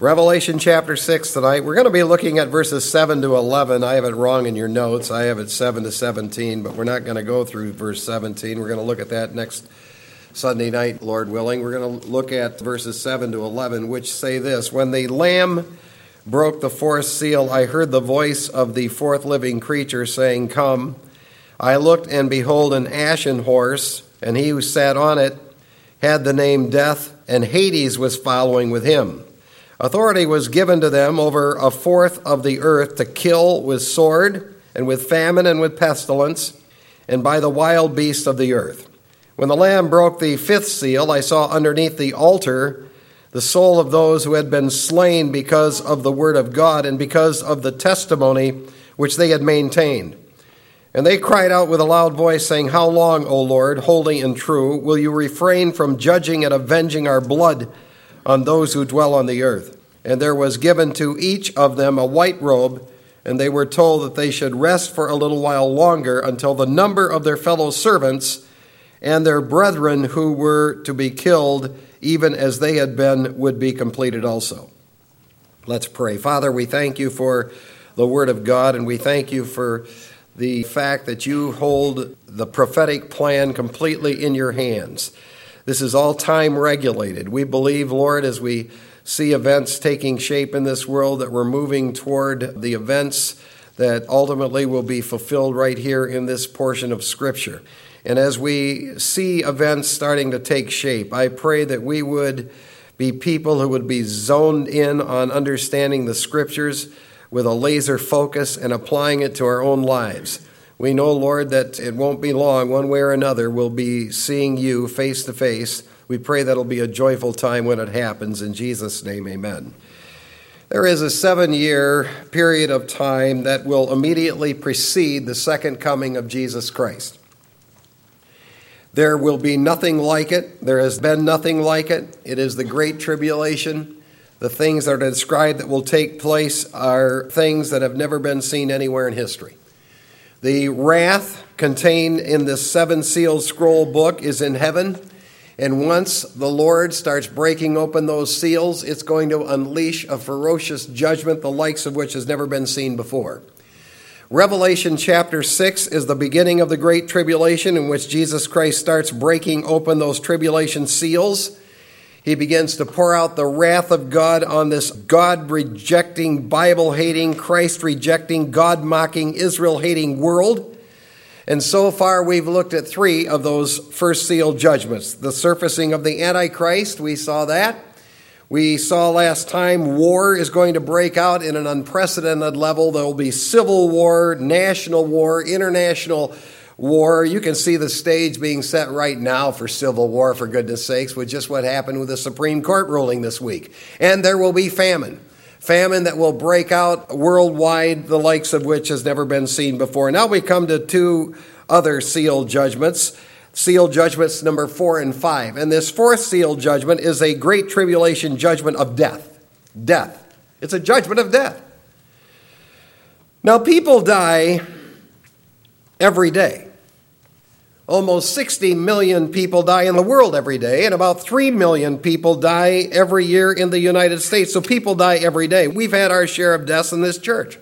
Revelation chapter 6 tonight. We're going to be looking at verses 7 to 11. I have it wrong in your notes. I have it 7 to 17, but we're not going to go through verse 17. We're going to look at that next Sunday night, Lord willing. We're going to look at verses 7 to 11, which say this When the Lamb broke the fourth seal, I heard the voice of the fourth living creature saying, Come. I looked, and behold, an ashen horse, and he who sat on it had the name Death, and Hades was following with him. Authority was given to them over a fourth of the earth to kill with sword, and with famine, and with pestilence, and by the wild beasts of the earth. When the Lamb broke the fifth seal, I saw underneath the altar the soul of those who had been slain because of the word of God and because of the testimony which they had maintained. And they cried out with a loud voice, saying, How long, O Lord, holy and true, will you refrain from judging and avenging our blood? on those who dwell on the earth. And there was given to each of them a white robe, and they were told that they should rest for a little while longer until the number of their fellow servants and their brethren who were to be killed, even as they had been, would be completed also. Let's pray. Father, we thank you for the Word of God, and we thank you for the fact that you hold the prophetic plan completely in your hands. This is all time regulated. We believe, Lord, as we see events taking shape in this world, that we're moving toward the events that ultimately will be fulfilled right here in this portion of Scripture. And as we see events starting to take shape, I pray that we would be people who would be zoned in on understanding the Scriptures with a laser focus and applying it to our own lives. We know, Lord, that it won't be long, one way or another, we'll be seeing you face to face. We pray that'll be a joyful time when it happens. In Jesus' name, amen. There is a seven year period of time that will immediately precede the second coming of Jesus Christ. There will be nothing like it. There has been nothing like it. It is the Great Tribulation. The things that are described that will take place are things that have never been seen anywhere in history. The wrath contained in the seven sealed scroll book is in heaven. And once the Lord starts breaking open those seals, it's going to unleash a ferocious judgment, the likes of which has never been seen before. Revelation chapter 6 is the beginning of the Great Tribulation, in which Jesus Christ starts breaking open those tribulation seals. He begins to pour out the wrath of God on this God rejecting, Bible hating, Christ rejecting, God mocking, Israel hating world. And so far, we've looked at three of those first seal judgments. The surfacing of the Antichrist, we saw that. We saw last time war is going to break out in an unprecedented level. There will be civil war, national war, international war. You can see the stage being set right now for civil war, for goodness sakes, with just what happened with the Supreme Court ruling this week. And there will be famine. Famine that will break out worldwide, the likes of which has never been seen before. Now we come to two other seal judgments. Seal judgments number four and five. And this fourth seal judgment is a great tribulation judgment of death. Death. It's a judgment of death. Now, people die every day. Almost 60 million people die in the world every day, and about 3 million people die every year in the United States. So people die every day. We've had our share of deaths in this church.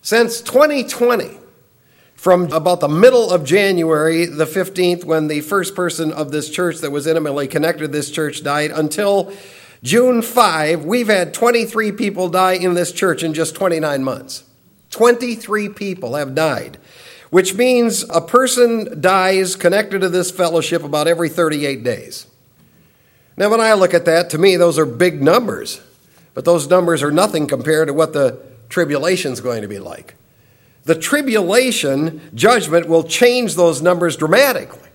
Since 2020, from about the middle of January, the 15th, when the first person of this church that was intimately connected to this church died, until June 5, we've had 23 people die in this church in just 29 months. 23 people have died which means a person dies connected to this fellowship about every 38 days. Now, when I look at that, to me, those are big numbers, but those numbers are nothing compared to what the tribulation is going to be like. The tribulation judgment will change those numbers dramatically.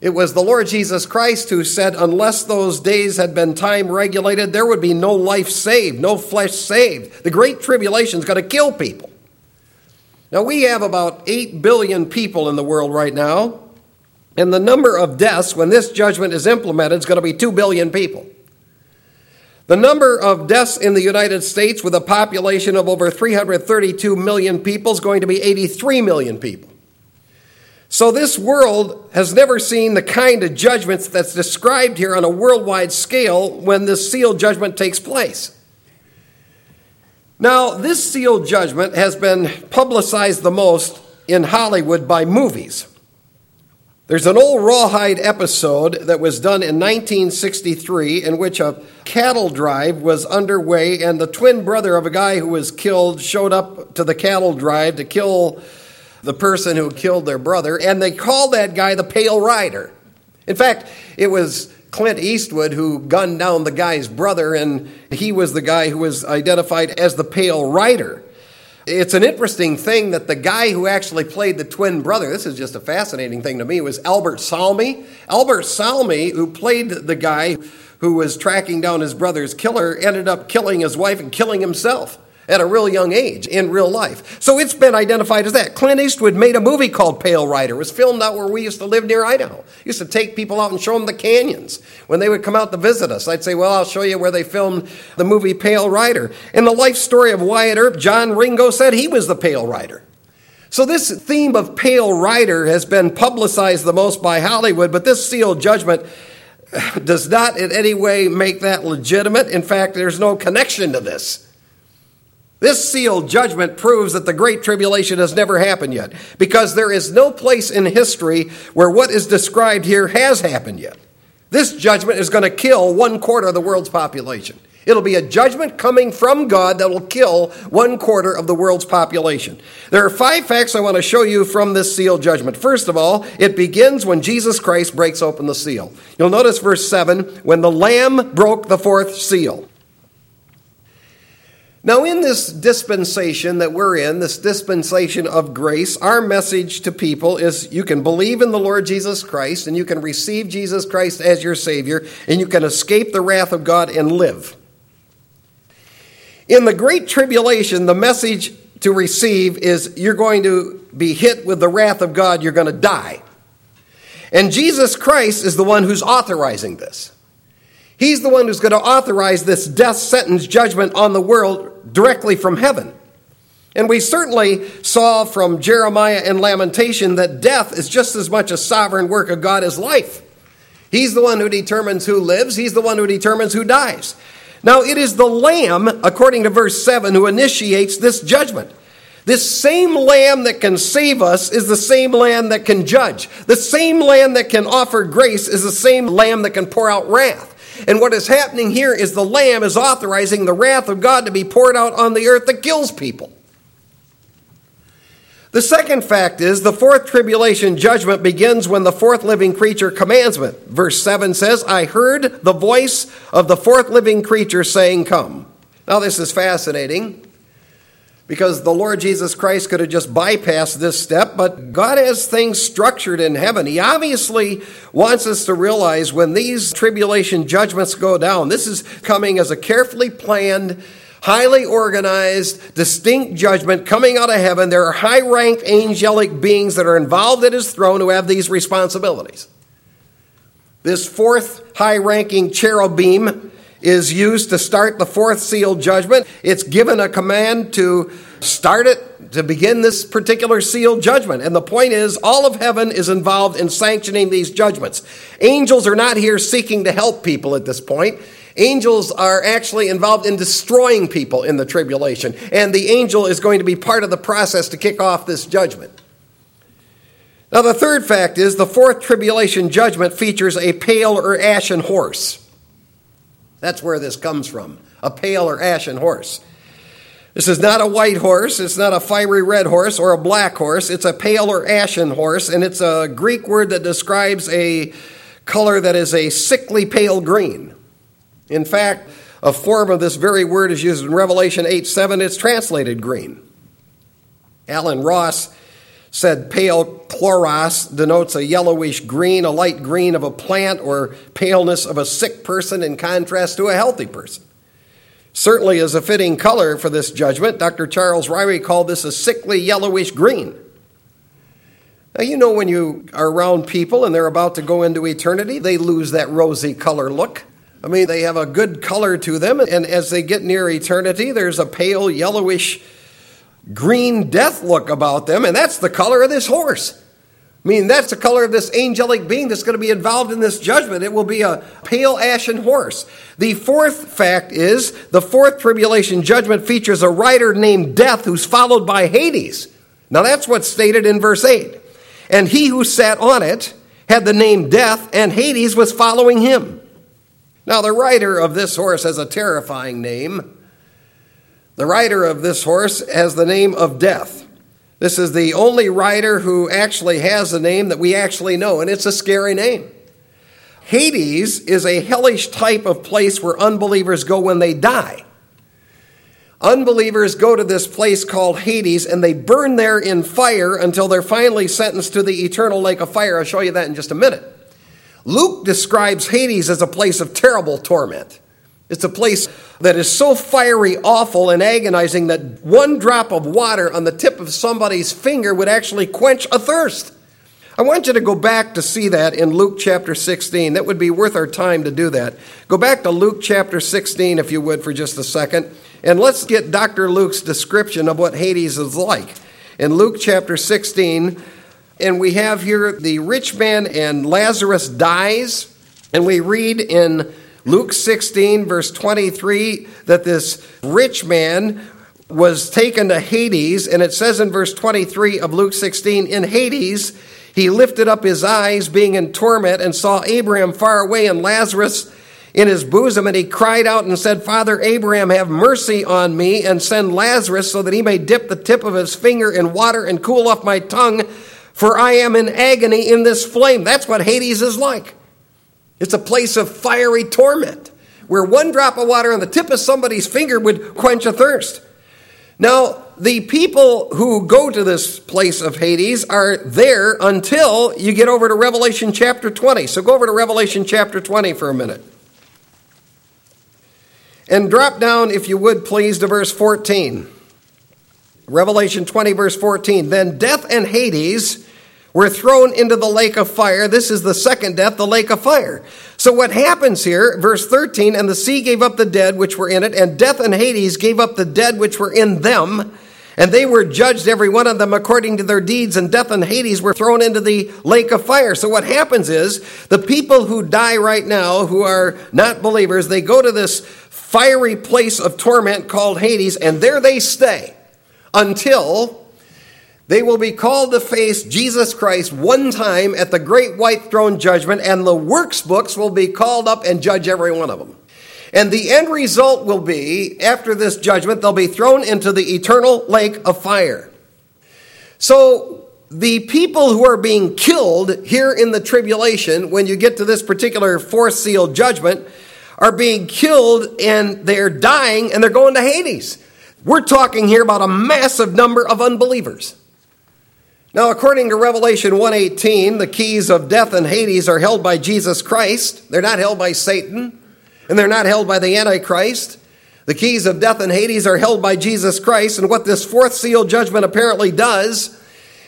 It was the Lord Jesus Christ who said, unless those days had been time regulated, there would be no life saved, no flesh saved. The great tribulation is going to kill people. Now, we have about 8 billion people in the world right now, and the number of deaths when this judgment is implemented is going to be 2 billion people. The number of deaths in the United States with a population of over 332 million people is going to be 83 million people. So, this world has never seen the kind of judgments that's described here on a worldwide scale when this seal judgment takes place. Now, this sealed judgment has been publicized the most in Hollywood by movies. There's an old Rawhide episode that was done in 1963 in which a cattle drive was underway, and the twin brother of a guy who was killed showed up to the cattle drive to kill the person who killed their brother, and they called that guy the Pale Rider. In fact, it was Clint Eastwood who gunned down the guy's brother, and he was the guy who was identified as the Pale Rider. It's an interesting thing that the guy who actually played the twin brother, this is just a fascinating thing to me, was Albert Salmi. Albert Salmi, who played the guy who was tracking down his brother's killer, ended up killing his wife and killing himself at a real young age in real life. So it's been identified as that. Clint Eastwood made a movie called Pale Rider. It was filmed out where we used to live near Idaho. Used to take people out and show them the canyons. When they would come out to visit us, I'd say, Well, I'll show you where they filmed the movie Pale Rider. In the life story of Wyatt Earp, John Ringo said he was the Pale Rider. So, this theme of Pale Rider has been publicized the most by Hollywood, but this sealed judgment does not in any way make that legitimate. In fact, there's no connection to this. This sealed judgment proves that the Great Tribulation has never happened yet, because there is no place in history where what is described here has happened yet. This judgment is going to kill one quarter of the world's population. It'll be a judgment coming from God that will kill one quarter of the world's population. There are five facts I want to show you from this seal judgment. First of all, it begins when Jesus Christ breaks open the seal. You'll notice verse 7 when the Lamb broke the fourth seal. Now, in this dispensation that we're in, this dispensation of grace, our message to people is you can believe in the Lord Jesus Christ and you can receive Jesus Christ as your Savior and you can escape the wrath of God and live. In the Great Tribulation, the message to receive is you're going to be hit with the wrath of God, you're going to die. And Jesus Christ is the one who's authorizing this. He's the one who's going to authorize this death sentence judgment on the world directly from heaven. And we certainly saw from Jeremiah and Lamentation that death is just as much a sovereign work of God as life. He's the one who determines who lives, He's the one who determines who dies. Now, it is the Lamb, according to verse 7, who initiates this judgment. This same lamb that can save us is the same lamb that can judge. The same lamb that can offer grace is the same lamb that can pour out wrath. And what is happening here is the Lamb is authorizing the wrath of God to be poured out on the earth that kills people. The second fact is the fourth tribulation judgment begins when the fourth living creature commands it. Verse 7 says, I heard the voice of the fourth living creature saying, Come. Now, this is fascinating because the Lord Jesus Christ could have just bypassed this step, but God has things structured in heaven. He obviously wants us to realize when these tribulation judgments go down, this is coming as a carefully planned, highly organized, distinct judgment coming out of heaven. There are high ranked angelic beings that are involved at his throne who have these responsibilities. This fourth high ranking cherubim is used to start the fourth seal judgment. It's given a command to start it, to begin this particular seal judgment. And the point is, all of heaven is involved in sanctioning these judgments. Angels are not here seeking to help people at this point. Angels are actually involved in destroying people in the tribulation. And the angel is going to be part of the process to kick off this judgment. Now, the third fact is the fourth tribulation judgment features a pale or ashen horse. That's where this comes from a pale or ashen horse. This is not a white horse, it's not a fiery red horse or a black horse. It's a pale or ashen horse, and it's a Greek word that describes a color that is a sickly pale green. In fact, a form of this very word is used in Revelation 8 7. It's translated green. Alan Ross said pale chloros denotes a yellowish green, a light green of a plant, or paleness of a sick person in contrast to a healthy person. Certainly, as a fitting color for this judgment, Dr. Charles Ryrie called this a sickly yellowish green. Now, you know, when you are around people and they're about to go into eternity, they lose that rosy color look. I mean, they have a good color to them, and as they get near eternity, there's a pale yellowish green death look about them, and that's the color of this horse. I mean, that's the color of this angelic being that's going to be involved in this judgment. It will be a pale ashen horse. The fourth fact is the fourth tribulation judgment features a rider named Death who's followed by Hades. Now, that's what's stated in verse 8. And he who sat on it had the name Death, and Hades was following him. Now, the rider of this horse has a terrifying name. The rider of this horse has the name of Death. This is the only rider who actually has a name that we actually know, and it's a scary name. Hades is a hellish type of place where unbelievers go when they die. Unbelievers go to this place called Hades and they burn there in fire until they're finally sentenced to the eternal lake of fire. I'll show you that in just a minute. Luke describes Hades as a place of terrible torment. It's a place that is so fiery, awful, and agonizing that one drop of water on the tip of somebody's finger would actually quench a thirst. I want you to go back to see that in Luke chapter 16. That would be worth our time to do that. Go back to Luke chapter 16, if you would, for just a second, and let's get Dr. Luke's description of what Hades is like. In Luke chapter 16, and we have here the rich man and Lazarus dies, and we read in Luke 16, verse 23, that this rich man was taken to Hades, and it says in verse 23 of Luke 16, in Hades, he lifted up his eyes, being in torment, and saw Abraham far away and Lazarus in his bosom, and he cried out and said, Father Abraham, have mercy on me, and send Lazarus so that he may dip the tip of his finger in water and cool off my tongue, for I am in agony in this flame. That's what Hades is like. It's a place of fiery torment where one drop of water on the tip of somebody's finger would quench a thirst. Now, the people who go to this place of Hades are there until you get over to Revelation chapter 20. So go over to Revelation chapter 20 for a minute. And drop down, if you would please, to verse 14. Revelation 20, verse 14. Then death and Hades were thrown into the lake of fire. This is the second death, the lake of fire. So what happens here, verse 13, and the sea gave up the dead which were in it, and death and Hades gave up the dead which were in them. And they were judged, every one of them, according to their deeds, and death and Hades were thrown into the lake of fire. So, what happens is the people who die right now, who are not believers, they go to this fiery place of torment called Hades, and there they stay until they will be called to face Jesus Christ one time at the great white throne judgment, and the works books will be called up and judge every one of them. And the end result will be, after this judgment, they'll be thrown into the eternal lake of fire. So, the people who are being killed here in the tribulation, when you get to this particular fourth seal judgment, are being killed and they're dying and they're going to Hades. We're talking here about a massive number of unbelievers. Now, according to Revelation 1:18, the keys of death and Hades are held by Jesus Christ. They're not held by Satan, and they're not held by the Antichrist. The keys of death and Hades are held by Jesus Christ, and what this fourth seal judgment apparently does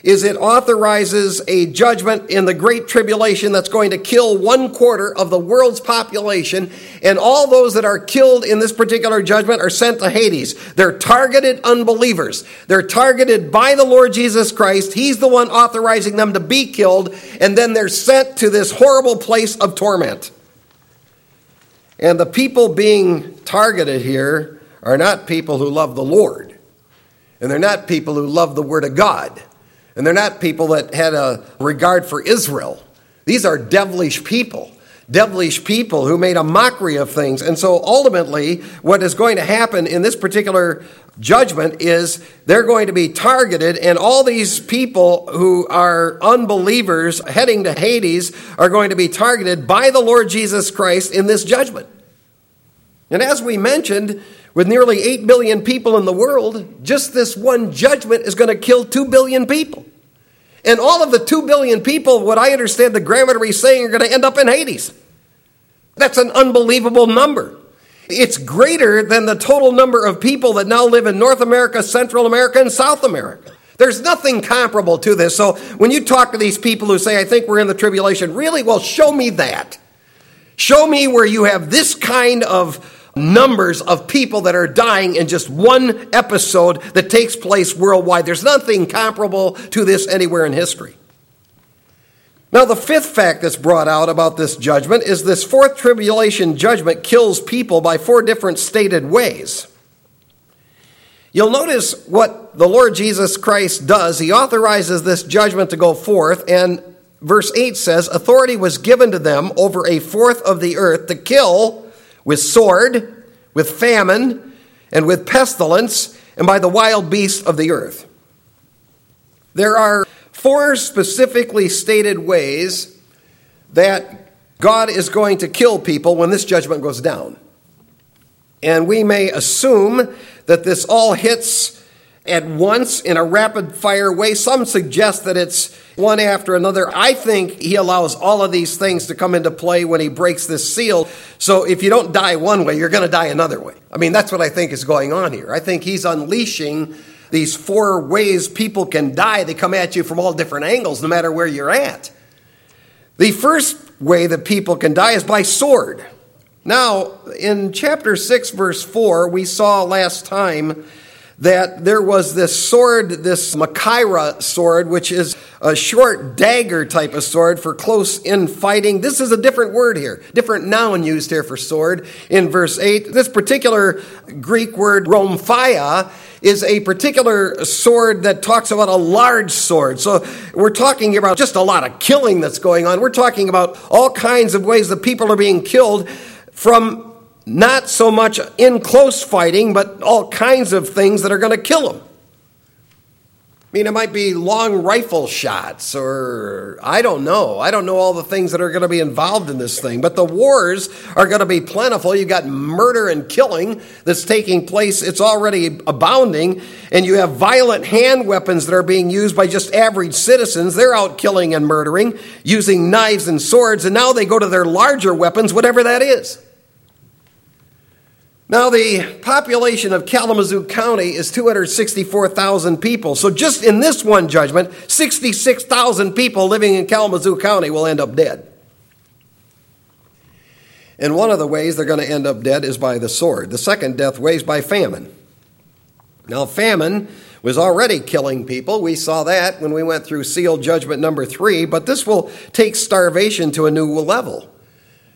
is it authorizes a judgment in the Great Tribulation that's going to kill one quarter of the world's population, and all those that are killed in this particular judgment are sent to Hades. They're targeted unbelievers. They're targeted by the Lord Jesus Christ. He's the one authorizing them to be killed, and then they're sent to this horrible place of torment. And the people being targeted here are not people who love the Lord, and they're not people who love the Word of God. And they're not people that had a regard for Israel. These are devilish people, devilish people who made a mockery of things. And so ultimately, what is going to happen in this particular judgment is they're going to be targeted, and all these people who are unbelievers heading to Hades are going to be targeted by the Lord Jesus Christ in this judgment. And as we mentioned, with nearly 8 billion people in the world, just this one judgment is going to kill 2 billion people. And all of the 2 billion people, what I understand the grammar is saying, are going to end up in Hades. That's an unbelievable number. It's greater than the total number of people that now live in North America, Central America, and South America. There's nothing comparable to this. So when you talk to these people who say, I think we're in the tribulation, really? Well, show me that. Show me where you have this kind of numbers of people that are dying in just one episode that takes place worldwide. There's nothing comparable to this anywhere in history. Now, the fifth fact that's brought out about this judgment is this fourth tribulation judgment kills people by four different stated ways. You'll notice what the Lord Jesus Christ does. He authorizes this judgment to go forth, and verse 8 says, Authority was given to them over a fourth of the earth to kill with sword, with famine, and with pestilence, and by the wild beasts of the earth. There are four specifically stated ways that God is going to kill people when this judgment goes down. And we may assume that this all hits at once in a rapid fire way. Some suggest that it's one after another. I think he allows all of these things to come into play when he breaks this seal. So if you don't die one way, you're going to die another way. I mean, that's what I think is going on here. I think he's unleashing these four ways people can die. They come at you from all different angles, no matter where you're at. The first way that people can die is by sword. Now, in chapter 6, verse 4, we saw last time that there was this sword, this Machaira sword, which is a short dagger type of sword for close in fighting. This is a different word here, different noun used here for sword in verse 8. This particular Greek word, romphia, is a particular sword that talks about a large sword. So we're talking about just a lot of killing that's going on. We're talking about all kinds of ways that people are being killed from not so much in close fighting, but all kinds of things that are going to kill them. I mean, it might be long rifle shots, or I don't know. I don't know all the things that are going to be involved in this thing, but the wars are going to be plentiful. You've got murder and killing that's taking place, it's already abounding, and you have violent hand weapons that are being used by just average citizens. They're out killing and murdering, using knives and swords, and now they go to their larger weapons, whatever that is. Now, the population of Kalamazoo County is 264,000 people. So, just in this one judgment, 66,000 people living in Kalamazoo County will end up dead. And one of the ways they're going to end up dead is by the sword. The second death way is by famine. Now, famine was already killing people. We saw that when we went through seal judgment number three, but this will take starvation to a new level.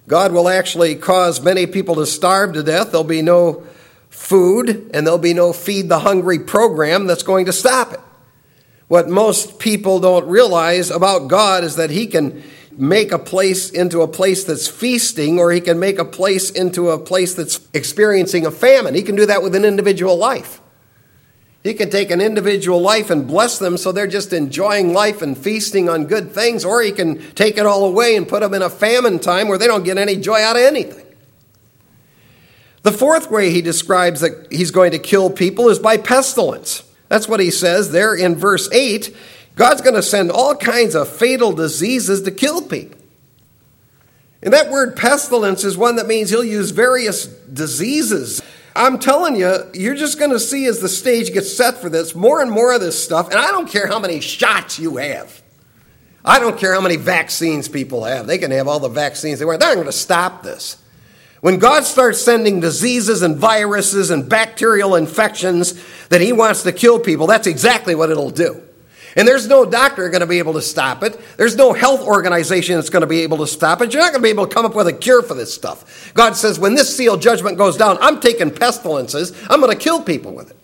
God will actually cause many people to starve to death. There'll be no food, and there'll be no feed the hungry program that's going to stop it. What most people don't realize about God is that He can make a place into a place that's feasting, or He can make a place into a place that's experiencing a famine. He can do that with an individual life. He can take an individual life and bless them so they're just enjoying life and feasting on good things, or he can take it all away and put them in a famine time where they don't get any joy out of anything. The fourth way he describes that he's going to kill people is by pestilence. That's what he says there in verse 8. God's going to send all kinds of fatal diseases to kill people. And that word pestilence is one that means he'll use various diseases I'm telling you, you're just going to see as the stage gets set for this, more and more of this stuff. And I don't care how many shots you have. I don't care how many vaccines people have. They can have all the vaccines they want. They're not going to stop this. When God starts sending diseases and viruses and bacterial infections that He wants to kill people, that's exactly what it'll do. And there's no doctor going to be able to stop it. There's no health organization that's going to be able to stop it. You're not going to be able to come up with a cure for this stuff. God says, when this seal judgment goes down, I'm taking pestilences. I'm going to kill people with it.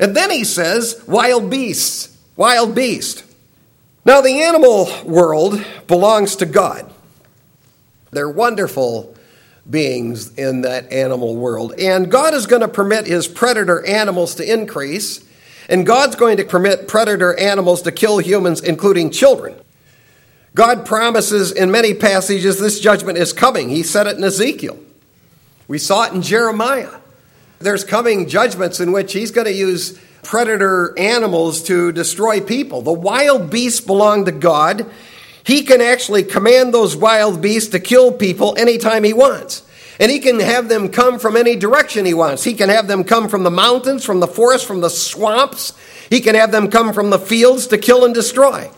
And then he says, wild beasts. Wild beast. Now, the animal world belongs to God. They're wonderful beings in that animal world. And God is going to permit his predator animals to increase and God's going to permit predator animals to kill humans, including children. God promises in many passages this judgment is coming. He said it in Ezekiel. We saw it in Jeremiah. There's coming judgments in which he's going to use predator animals to destroy people. The wild beasts belong to God. He can actually command those wild beasts to kill people anytime he wants. And he can have them come from any direction he wants. He can have them come from the mountains, from the forests, from the swamps. He can have them come from the fields to kill and destroy.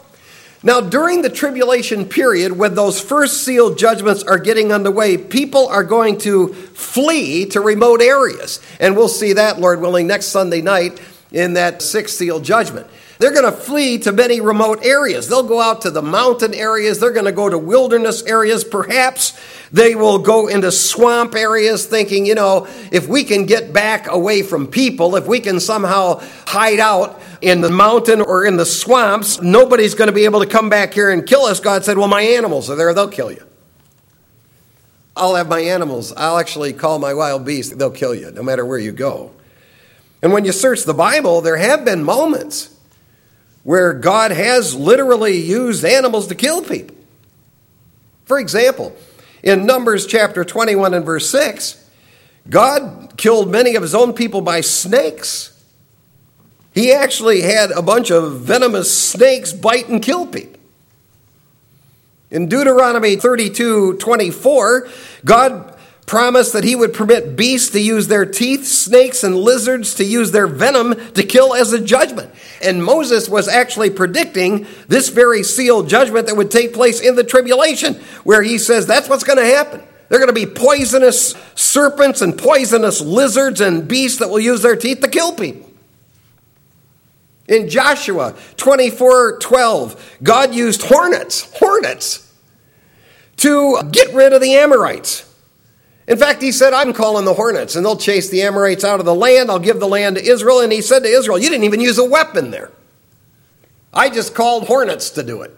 Now, during the tribulation period, when those first seal judgments are getting underway, people are going to flee to remote areas. And we'll see that, Lord willing, next Sunday night in that sixth seal judgment. They're going to flee to many remote areas. They'll go out to the mountain areas. They're going to go to wilderness areas. Perhaps they will go into swamp areas thinking, you know, if we can get back away from people, if we can somehow hide out in the mountain or in the swamps, nobody's going to be able to come back here and kill us. God said, well, my animals are there. They'll kill you. I'll have my animals. I'll actually call my wild beasts. They'll kill you no matter where you go. And when you search the Bible, there have been moments where God has literally used animals to kill people. For example, in Numbers chapter 21 and verse 6, God killed many of his own people by snakes. He actually had a bunch of venomous snakes bite and kill people. In Deuteronomy 32 24, God promised that he would permit beasts to use their teeth, snakes and lizards to use their venom to kill as a judgment. And Moses was actually predicting this very sealed judgment that would take place in the tribulation, where he says that's what's going to happen. They're going to be poisonous serpents and poisonous lizards and beasts that will use their teeth to kill people. In Joshua 24 12, God used hornets, hornets, to get rid of the Amorites. In fact, he said, I'm calling the hornets, and they'll chase the Amorites out of the land. I'll give the land to Israel. And he said to Israel, You didn't even use a weapon there. I just called hornets to do it.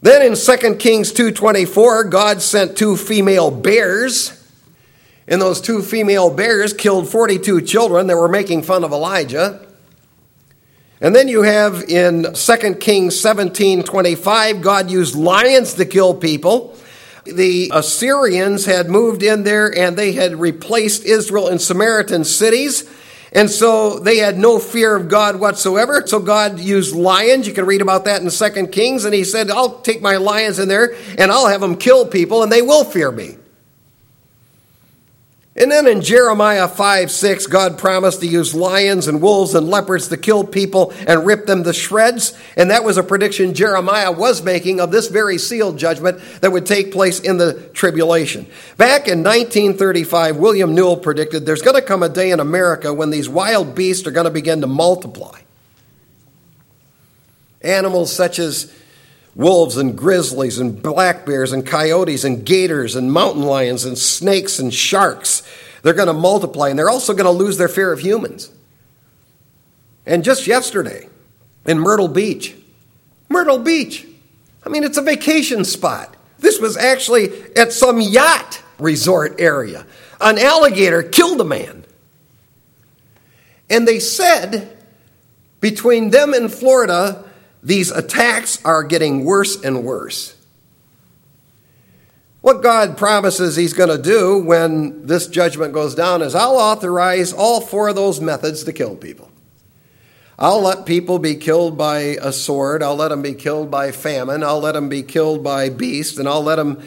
Then in 2 Kings 2:24, God sent two female bears, and those two female bears killed 42 children that were making fun of Elijah. And then you have in 2 Kings 17 25, God used lions to kill people. The Assyrians had moved in there and they had replaced Israel in Samaritan cities. And so they had no fear of God whatsoever. So God used lions. You can read about that in 2 Kings. And he said, I'll take my lions in there and I'll have them kill people and they will fear me. And then in Jeremiah 5 6, God promised to use lions and wolves and leopards to kill people and rip them to shreds. And that was a prediction Jeremiah was making of this very sealed judgment that would take place in the tribulation. Back in 1935, William Newell predicted there's going to come a day in America when these wild beasts are going to begin to multiply. Animals such as wolves and grizzlies and black bears and coyotes and gators and mountain lions and snakes and sharks. They're going to multiply and they're also going to lose their fear of humans. And just yesterday in Myrtle Beach, Myrtle Beach, I mean, it's a vacation spot. This was actually at some yacht resort area. An alligator killed a man. And they said between them and Florida, these attacks are getting worse and worse. What God promises He's going to do when this judgment goes down is I'll authorize all four of those methods to kill people. I'll let people be killed by a sword. I'll let them be killed by famine. I'll let them be killed by beast. And I'll let them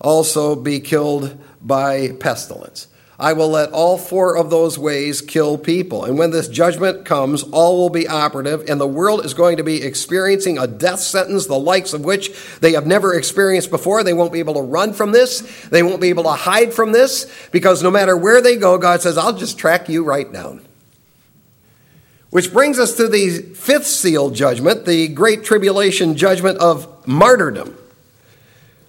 also be killed by pestilence. I will let all four of those ways kill people. And when this judgment comes, all will be operative, and the world is going to be experiencing a death sentence, the likes of which they have never experienced before. They won't be able to run from this, they won't be able to hide from this, because no matter where they go, God says, I'll just track you right down. Which brings us to the fifth seal judgment, the great tribulation judgment of martyrdom.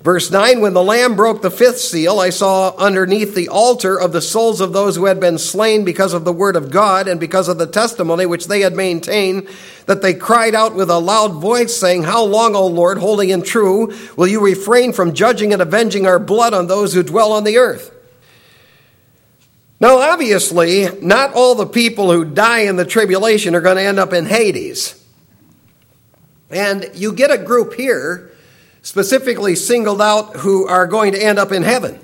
Verse 9 When the Lamb broke the fifth seal, I saw underneath the altar of the souls of those who had been slain because of the word of God and because of the testimony which they had maintained, that they cried out with a loud voice, saying, How long, O Lord, holy and true, will you refrain from judging and avenging our blood on those who dwell on the earth? Now, obviously, not all the people who die in the tribulation are going to end up in Hades. And you get a group here specifically singled out who are going to end up in heaven.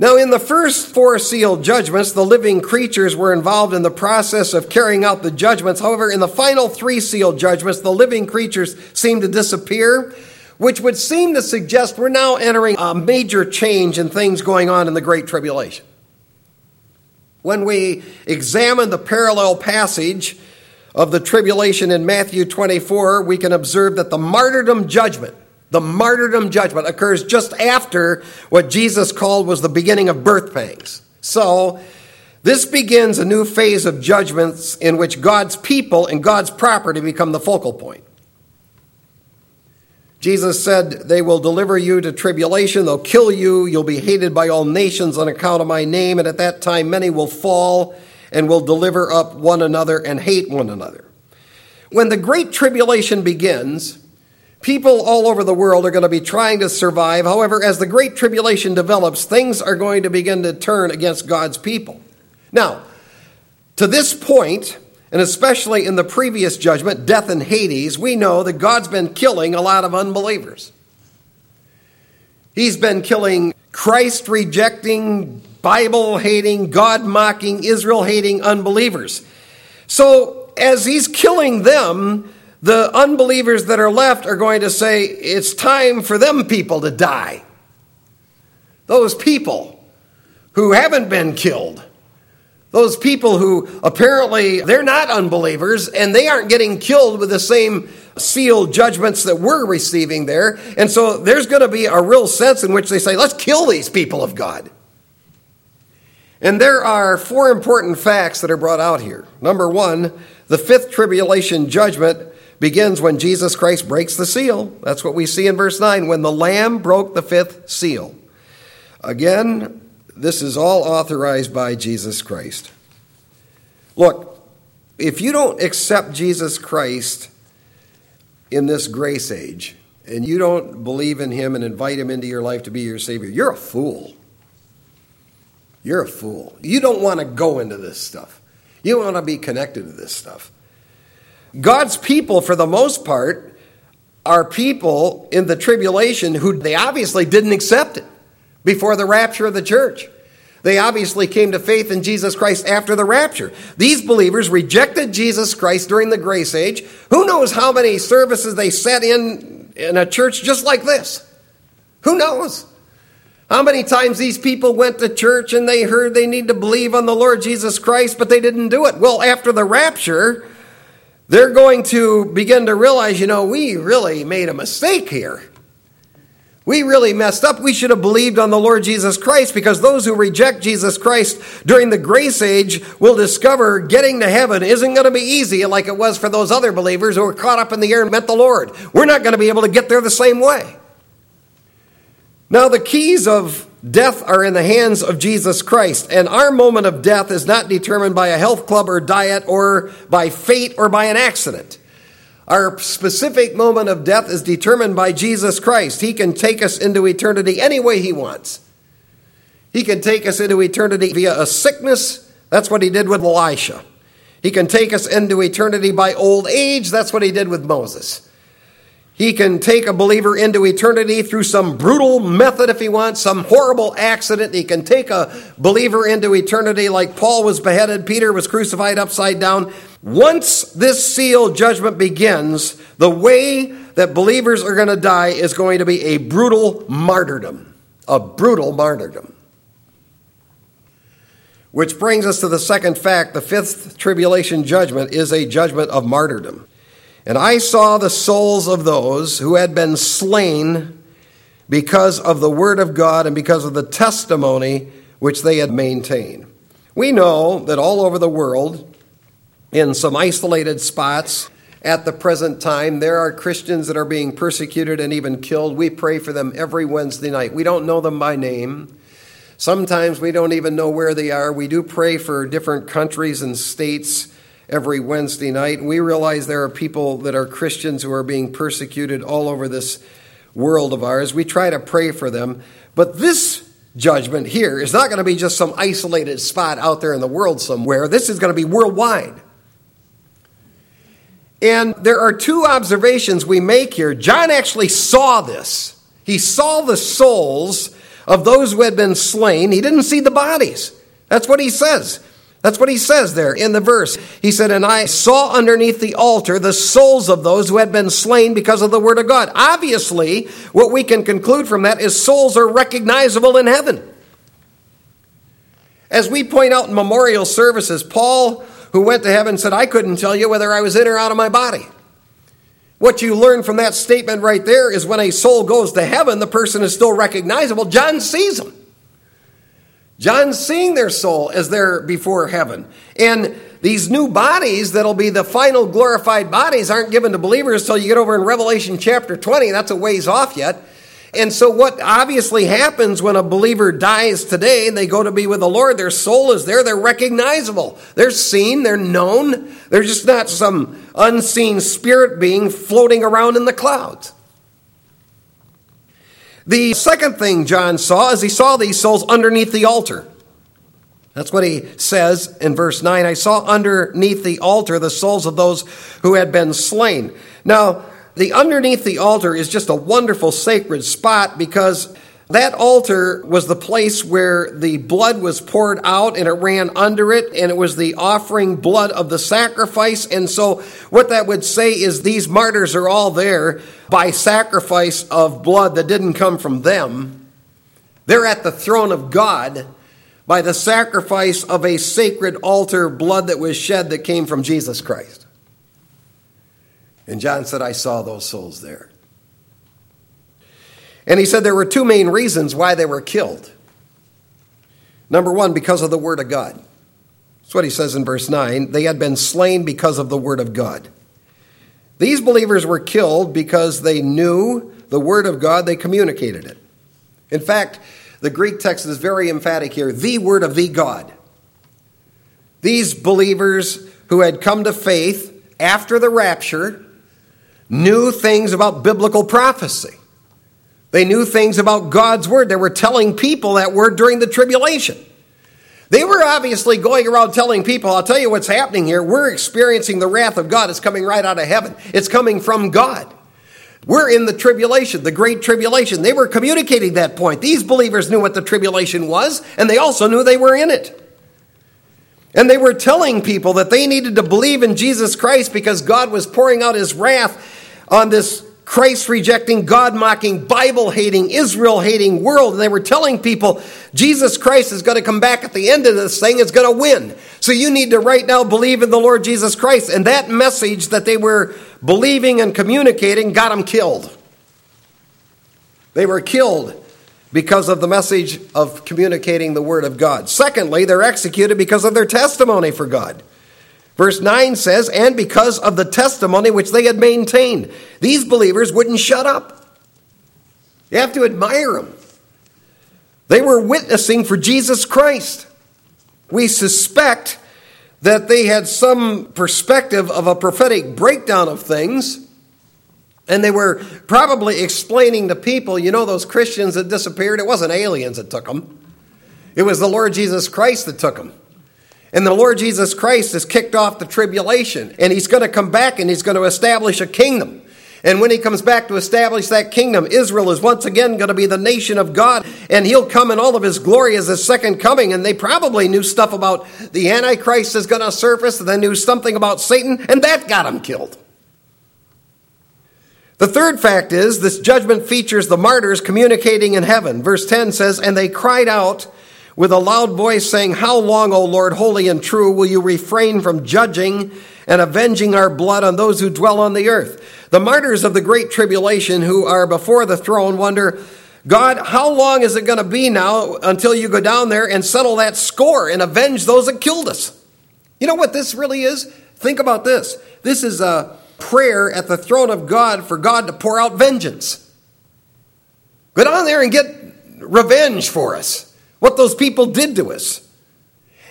Now, in the first four sealed judgments, the living creatures were involved in the process of carrying out the judgments. However, in the final three sealed judgments, the living creatures seem to disappear, which would seem to suggest we're now entering a major change in things going on in the Great Tribulation. When we examine the parallel passage of the tribulation in Matthew 24, we can observe that the martyrdom judgment, the martyrdom judgment occurs just after what Jesus called was the beginning of birth pangs. So, This begins a new phase of judgments in which God's people and God's property become the focal point. Jesus said, They will deliver you to tribulation, they'll kill you, you'll be hated by all nations on account of my name, and at that time many will fall and will deliver up one another and hate one another. When the Great Tribulation begins, people all over the world are going to be trying to survive. However, as the Great Tribulation develops, things are going to begin to turn against God's people. Now, to this point, and especially in the previous judgment, death in Hades, we know that God's been killing a lot of unbelievers. He's been killing Christ rejecting, Bible hating, God mocking, Israel hating unbelievers. So, as he's killing them, the unbelievers that are left are going to say, It's time for them people to die. Those people who haven't been killed those people who apparently they're not unbelievers and they aren't getting killed with the same sealed judgments that we're receiving there. And so there's going to be a real sense in which they say, let's kill these people of God. And there are four important facts that are brought out here. Number one, the fifth tribulation judgment begins when Jesus Christ breaks the seal. That's what we see in verse 9, when the Lamb broke the fifth seal. Again, this is all authorized by Jesus Christ. Look, if you don't accept Jesus Christ in this grace age, and you don't believe in him and invite him into your life to be your Savior, you're a fool. You're a fool. You don't want to go into this stuff. You want to be connected to this stuff. God's people, for the most part, are people in the tribulation who they obviously didn't accept it before the rapture of the church. They obviously came to faith in Jesus Christ after the rapture. These believers rejected Jesus Christ during the grace age. Who knows how many services they sat in in a church just like this? Who knows? How many times these people went to church and they heard they need to believe on the Lord Jesus Christ, but they didn't do it? Well, after the rapture, they're going to begin to realize, you know, we really made a mistake here. We really messed up. We should have believed on the Lord Jesus Christ because those who reject Jesus Christ during the grace age will discover getting to heaven isn't going to be easy like it was for those other believers who were caught up in the air and met the Lord. We're not going to be able to get there the same way. Now, the keys of death are in the hands of Jesus Christ, and our moment of death is not determined by a health club or diet or by fate or by an accident. Our specific moment of death is determined by Jesus Christ. He can take us into eternity any way He wants. He can take us into eternity via a sickness. That's what He did with Elisha. He can take us into eternity by old age. That's what He did with Moses. He can take a believer into eternity through some brutal method if he wants, some horrible accident. He can take a believer into eternity like Paul was beheaded, Peter was crucified upside down. Once this seal judgment begins, the way that believers are going to die is going to be a brutal martyrdom. A brutal martyrdom. Which brings us to the second fact the fifth tribulation judgment is a judgment of martyrdom. And I saw the souls of those who had been slain because of the word of God and because of the testimony which they had maintained. We know that all over the world, in some isolated spots at the present time. There are Christians that are being persecuted and even killed. We pray for them every Wednesday night. We don't know them by name. Sometimes we don't even know where they are. We do pray for different countries and states every Wednesday night. We realize there are people that are Christians who are being persecuted all over this world of ours. We try to pray for them. But this judgment here is not going to be just some isolated spot out there in the world somewhere. This is going to be worldwide. And there are two observations we make here. John actually saw this. He saw the souls of those who had been slain. He didn't see the bodies. That's what he says. That's what he says there in the verse. He said, And I saw underneath the altar the souls of those who had been slain because of the word of God. Obviously, what we can conclude from that is souls are recognizable in heaven. As we point out in memorial services, Paul who went to heaven said, I couldn't tell you whether I was in or out of my body. What you learn from that statement right there is when a soul goes to heaven, the person is still recognizable. John sees them. John's seeing their soul as they're before heaven. And these new bodies that'll be the final glorified bodies aren't given to believers till you get over in Revelation chapter 20. That's a ways off yet. And so, what obviously happens when a believer dies today and they go to be with the Lord, their soul is there, they're recognizable. They're seen, they're known. They're just not some unseen spirit being floating around in the clouds. The second thing John saw is he saw these souls underneath the altar. That's what he says in verse 9. I saw underneath the altar the souls of those who had been slain. Now, the underneath the altar is just a wonderful sacred spot because that altar was the place where the blood was poured out and it ran under it, and it was the offering blood of the sacrifice. And so, what that would say is these martyrs are all there by sacrifice of blood that didn't come from them. They're at the throne of God by the sacrifice of a sacred altar blood that was shed that came from Jesus Christ. And John said, I saw those souls there. And he said there were two main reasons why they were killed. Number one, because of the Word of God. That's what he says in verse 9. They had been slain because of the Word of God. These believers were killed because they knew the Word of God, they communicated it. In fact, the Greek text is very emphatic here the Word of the God. These believers who had come to faith after the rapture knew things about biblical prophecy. They knew things about God's word. They were telling people that word during the tribulation. They were obviously going around telling people, I'll tell you what's happening here. We're experiencing the wrath of God. It's coming right out of heaven, it's coming from God. We're in the tribulation, the great tribulation. They were communicating that point. These believers knew what the tribulation was, and they also knew they were in it. And they were telling people that they needed to believe in Jesus Christ because God was pouring out his wrath on this Christ rejecting, God mocking, Bible hating, Israel hating world. And they were telling people Jesus Christ is going to come back at the end of this thing, is going to win. So you need to right now believe in the Lord Jesus Christ. And that message that they were believing and communicating got them killed. They were killed because of the message of communicating the Word of God. Secondly, they're executed because of their testimony for God. Verse 9 says, And because of the testimony which they had maintained, these believers wouldn't shut up. You have to admire them. They were witnessing for Jesus Christ. We suspect that they had some perspective of a prophetic breakdown of things. And they were probably explaining to people, you know, those Christians that disappeared, it wasn't aliens that took them, it was the Lord Jesus Christ that took them. And the Lord Jesus Christ has kicked off the tribulation, and he's going to come back and he's going to establish a kingdom. And when he comes back to establish that kingdom, Israel is once again going to be the nation of God, and he'll come in all of his glory as his second coming. And they probably knew stuff about the Antichrist is going to surface, and they knew something about Satan, and that got him killed. The third fact is this judgment features the martyrs communicating in heaven. Verse 10 says, And they cried out with a loud voice, saying, How long, O Lord, holy and true, will you refrain from judging and avenging our blood on those who dwell on the earth? The martyrs of the great tribulation who are before the throne wonder, God, how long is it going to be now until you go down there and settle that score and avenge those that killed us? You know what this really is? Think about this. This is a prayer at the throne of God for God to pour out vengeance. Go down there and get revenge for us what those people did to us.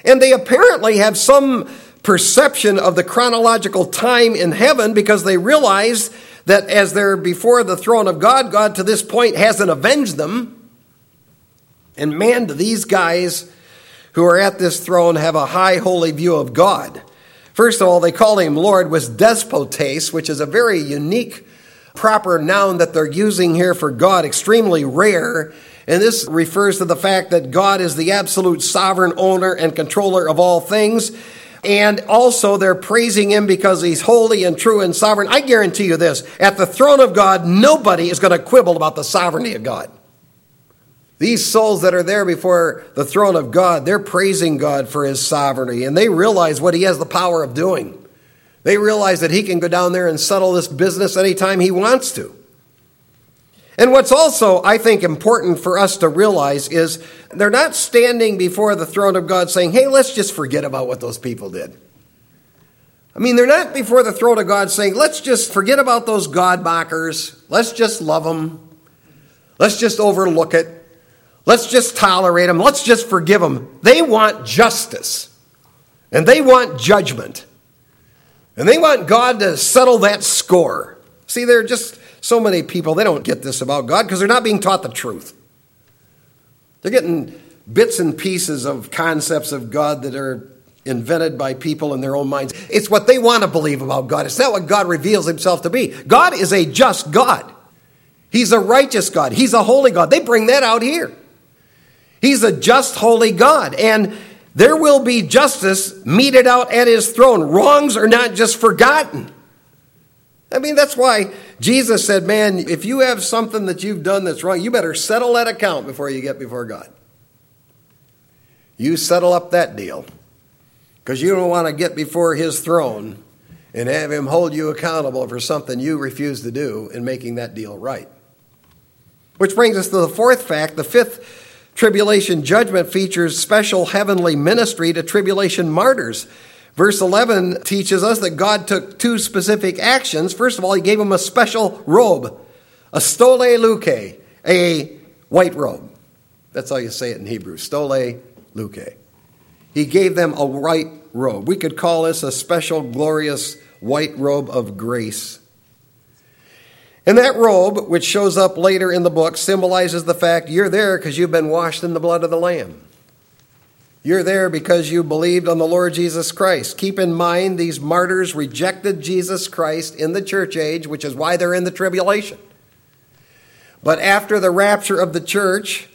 And they apparently have some perception of the chronological time in heaven because they realize that as they're before the throne of God, God to this point hasn't avenged them. And man, do these guys who are at this throne have a high holy view of God. First of all, they call him Lord with despotes, which is a very unique proper noun that they're using here for God, extremely rare. And this refers to the fact that God is the absolute sovereign owner and controller of all things. And also, they're praising him because he's holy and true and sovereign. I guarantee you this at the throne of God, nobody is going to quibble about the sovereignty of God. These souls that are there before the throne of God, they're praising God for his sovereignty, and they realize what he has the power of doing. They realize that he can go down there and settle this business anytime he wants to. And what's also, I think, important for us to realize is they're not standing before the throne of God saying, hey, let's just forget about what those people did. I mean, they're not before the throne of God saying, let's just forget about those God mockers. Let's just love them. Let's just overlook it. Let's just tolerate them. Let's just forgive them. They want justice and they want judgment. And they want God to settle that score. See, they're just so many people, they don't get this about God because they're not being taught the truth. They're getting bits and pieces of concepts of God that are invented by people in their own minds. It's what they want to believe about God. It's not what God reveals himself to be. God is a just God. He's a righteous God. He's a holy God. They bring that out here. He's a just, holy God. And there will be justice meted out at his throne. Wrongs are not just forgotten. I mean, that's why Jesus said, Man, if you have something that you've done that's wrong, you better settle that account before you get before God. You settle up that deal because you don't want to get before his throne and have him hold you accountable for something you refuse to do in making that deal right. Which brings us to the fourth fact. The fifth tribulation judgment features special heavenly ministry to tribulation martyrs. Verse 11 teaches us that God took two specific actions. First of all, he gave them a special robe, a stole leuke, a white robe. That's how you say it in Hebrew, stole leuke. He gave them a white robe. We could call this a special, glorious white robe of grace. And that robe, which shows up later in the book, symbolizes the fact you're there because you've been washed in the blood of the Lamb. You're there because you believed on the Lord Jesus Christ. Keep in mind, these martyrs rejected Jesus Christ in the church age, which is why they're in the tribulation. But after the rapture of the church,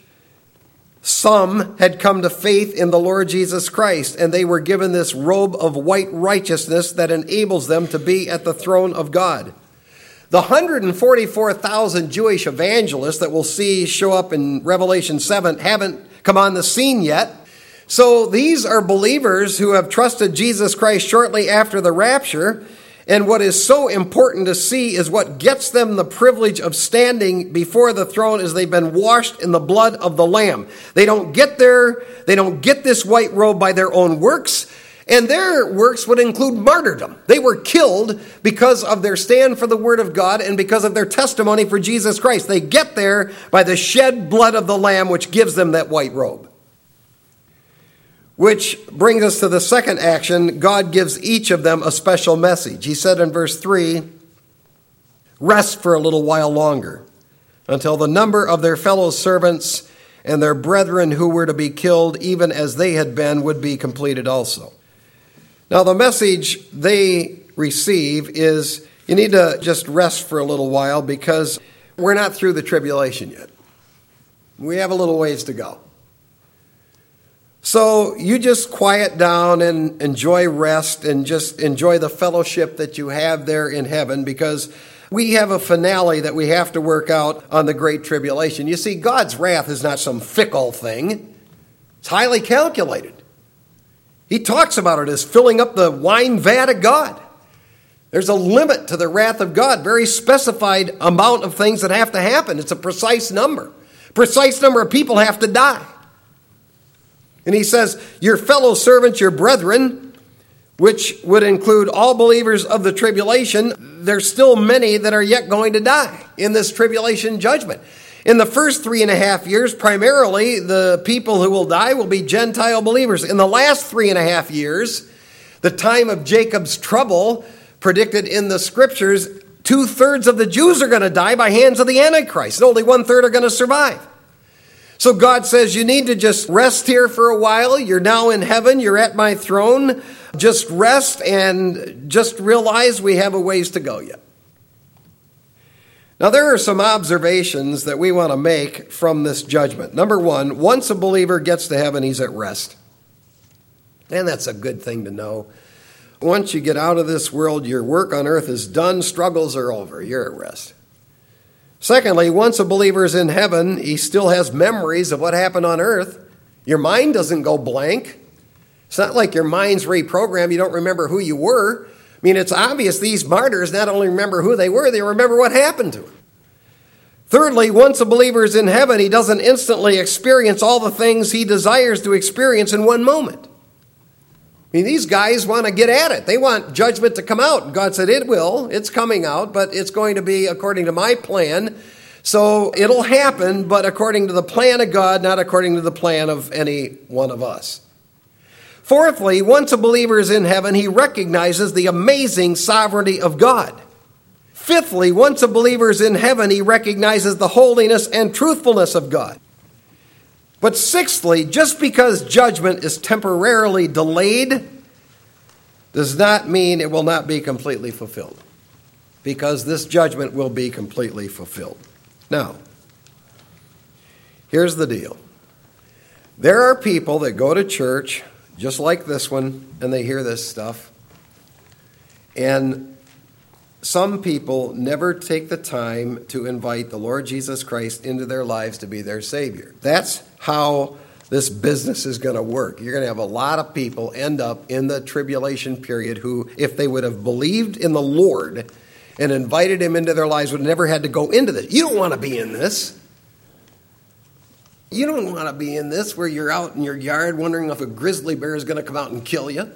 some had come to faith in the Lord Jesus Christ, and they were given this robe of white righteousness that enables them to be at the throne of God. The 144,000 Jewish evangelists that we'll see show up in Revelation 7 haven't come on the scene yet. So these are believers who have trusted Jesus Christ shortly after the rapture. And what is so important to see is what gets them the privilege of standing before the throne is they've been washed in the blood of the Lamb. They don't get there, they don't get this white robe by their own works. And their works would include martyrdom. They were killed because of their stand for the Word of God and because of their testimony for Jesus Christ. They get there by the shed blood of the Lamb, which gives them that white robe. Which brings us to the second action. God gives each of them a special message. He said in verse 3 Rest for a little while longer, until the number of their fellow servants and their brethren who were to be killed, even as they had been, would be completed also. Now, the message they receive is you need to just rest for a little while because we're not through the tribulation yet. We have a little ways to go. So you just quiet down and enjoy rest and just enjoy the fellowship that you have there in heaven because we have a finale that we have to work out on the Great Tribulation. You see, God's wrath is not some fickle thing, it's highly calculated. He talks about it as filling up the wine vat of God. There's a limit to the wrath of God, very specified amount of things that have to happen. It's a precise number. Precise number of people have to die. And he says, Your fellow servants, your brethren, which would include all believers of the tribulation, there's still many that are yet going to die in this tribulation judgment. In the first three and a half years, primarily the people who will die will be Gentile believers. In the last three and a half years, the time of Jacob's trouble predicted in the scriptures, two thirds of the Jews are going to die by hands of the Antichrist, and only one third are going to survive. So God says, You need to just rest here for a while. You're now in heaven. You're at my throne. Just rest and just realize we have a ways to go yet. Now, there are some observations that we want to make from this judgment. Number one, once a believer gets to heaven, he's at rest. And that's a good thing to know. Once you get out of this world, your work on earth is done, struggles are over, you're at rest. Secondly, once a believer is in heaven, he still has memories of what happened on earth. Your mind doesn't go blank. It's not like your mind's reprogrammed, you don't remember who you were. I mean, it's obvious these martyrs not only remember who they were, they remember what happened to them. Thirdly, once a believer is in heaven, he doesn't instantly experience all the things he desires to experience in one moment. I mean, these guys want to get at it. They want judgment to come out. God said, It will. It's coming out, but it's going to be according to my plan. So it'll happen, but according to the plan of God, not according to the plan of any one of us. Fourthly, once a believer is in heaven, he recognizes the amazing sovereignty of God. Fifthly, once a believer is in heaven, he recognizes the holiness and truthfulness of God. But sixthly, just because judgment is temporarily delayed does not mean it will not be completely fulfilled, because this judgment will be completely fulfilled. Now, here's the deal there are people that go to church, just like this one, and they hear this stuff, and some people never take the time to invite the Lord Jesus Christ into their lives to be their Savior. That's how this business is going to work. You're going to have a lot of people end up in the tribulation period who, if they would have believed in the Lord and invited Him into their lives, would have never had to go into this. You don't want to be in this. You don't want to be in this where you're out in your yard wondering if a grizzly bear is going to come out and kill you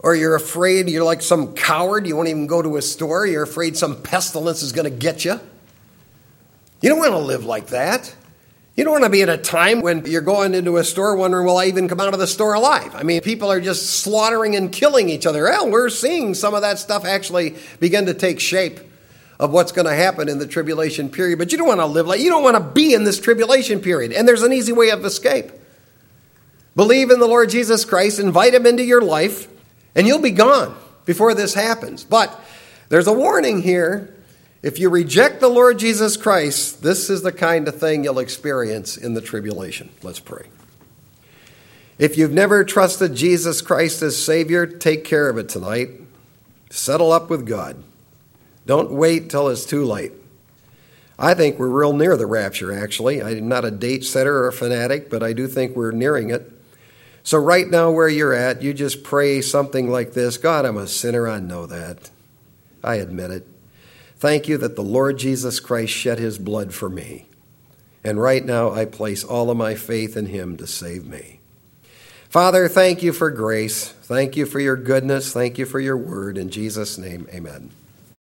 or you're afraid you're like some coward, you won't even go to a store, you're afraid some pestilence is going to get you. You don't want to live like that. You don't want to be at a time when you're going into a store wondering, will I even come out of the store alive? I mean, people are just slaughtering and killing each other. Well, we're seeing some of that stuff actually begin to take shape of what's going to happen in the tribulation period. But you don't want to live like, you don't want to be in this tribulation period. And there's an easy way of escape. Believe in the Lord Jesus Christ, invite him into your life, and you'll be gone before this happens. But there's a warning here. If you reject the Lord Jesus Christ, this is the kind of thing you'll experience in the tribulation. Let's pray. If you've never trusted Jesus Christ as Savior, take care of it tonight. Settle up with God. Don't wait till it's too late. I think we're real near the rapture, actually. I'm not a date setter or a fanatic, but I do think we're nearing it. So, right now, where you're at, you just pray something like this God, I'm a sinner. I know that. I admit it. Thank you that the Lord Jesus Christ shed his blood for me. And right now, I place all of my faith in him to save me. Father, thank you for grace. Thank you for your goodness. Thank you for your word. In Jesus' name, amen.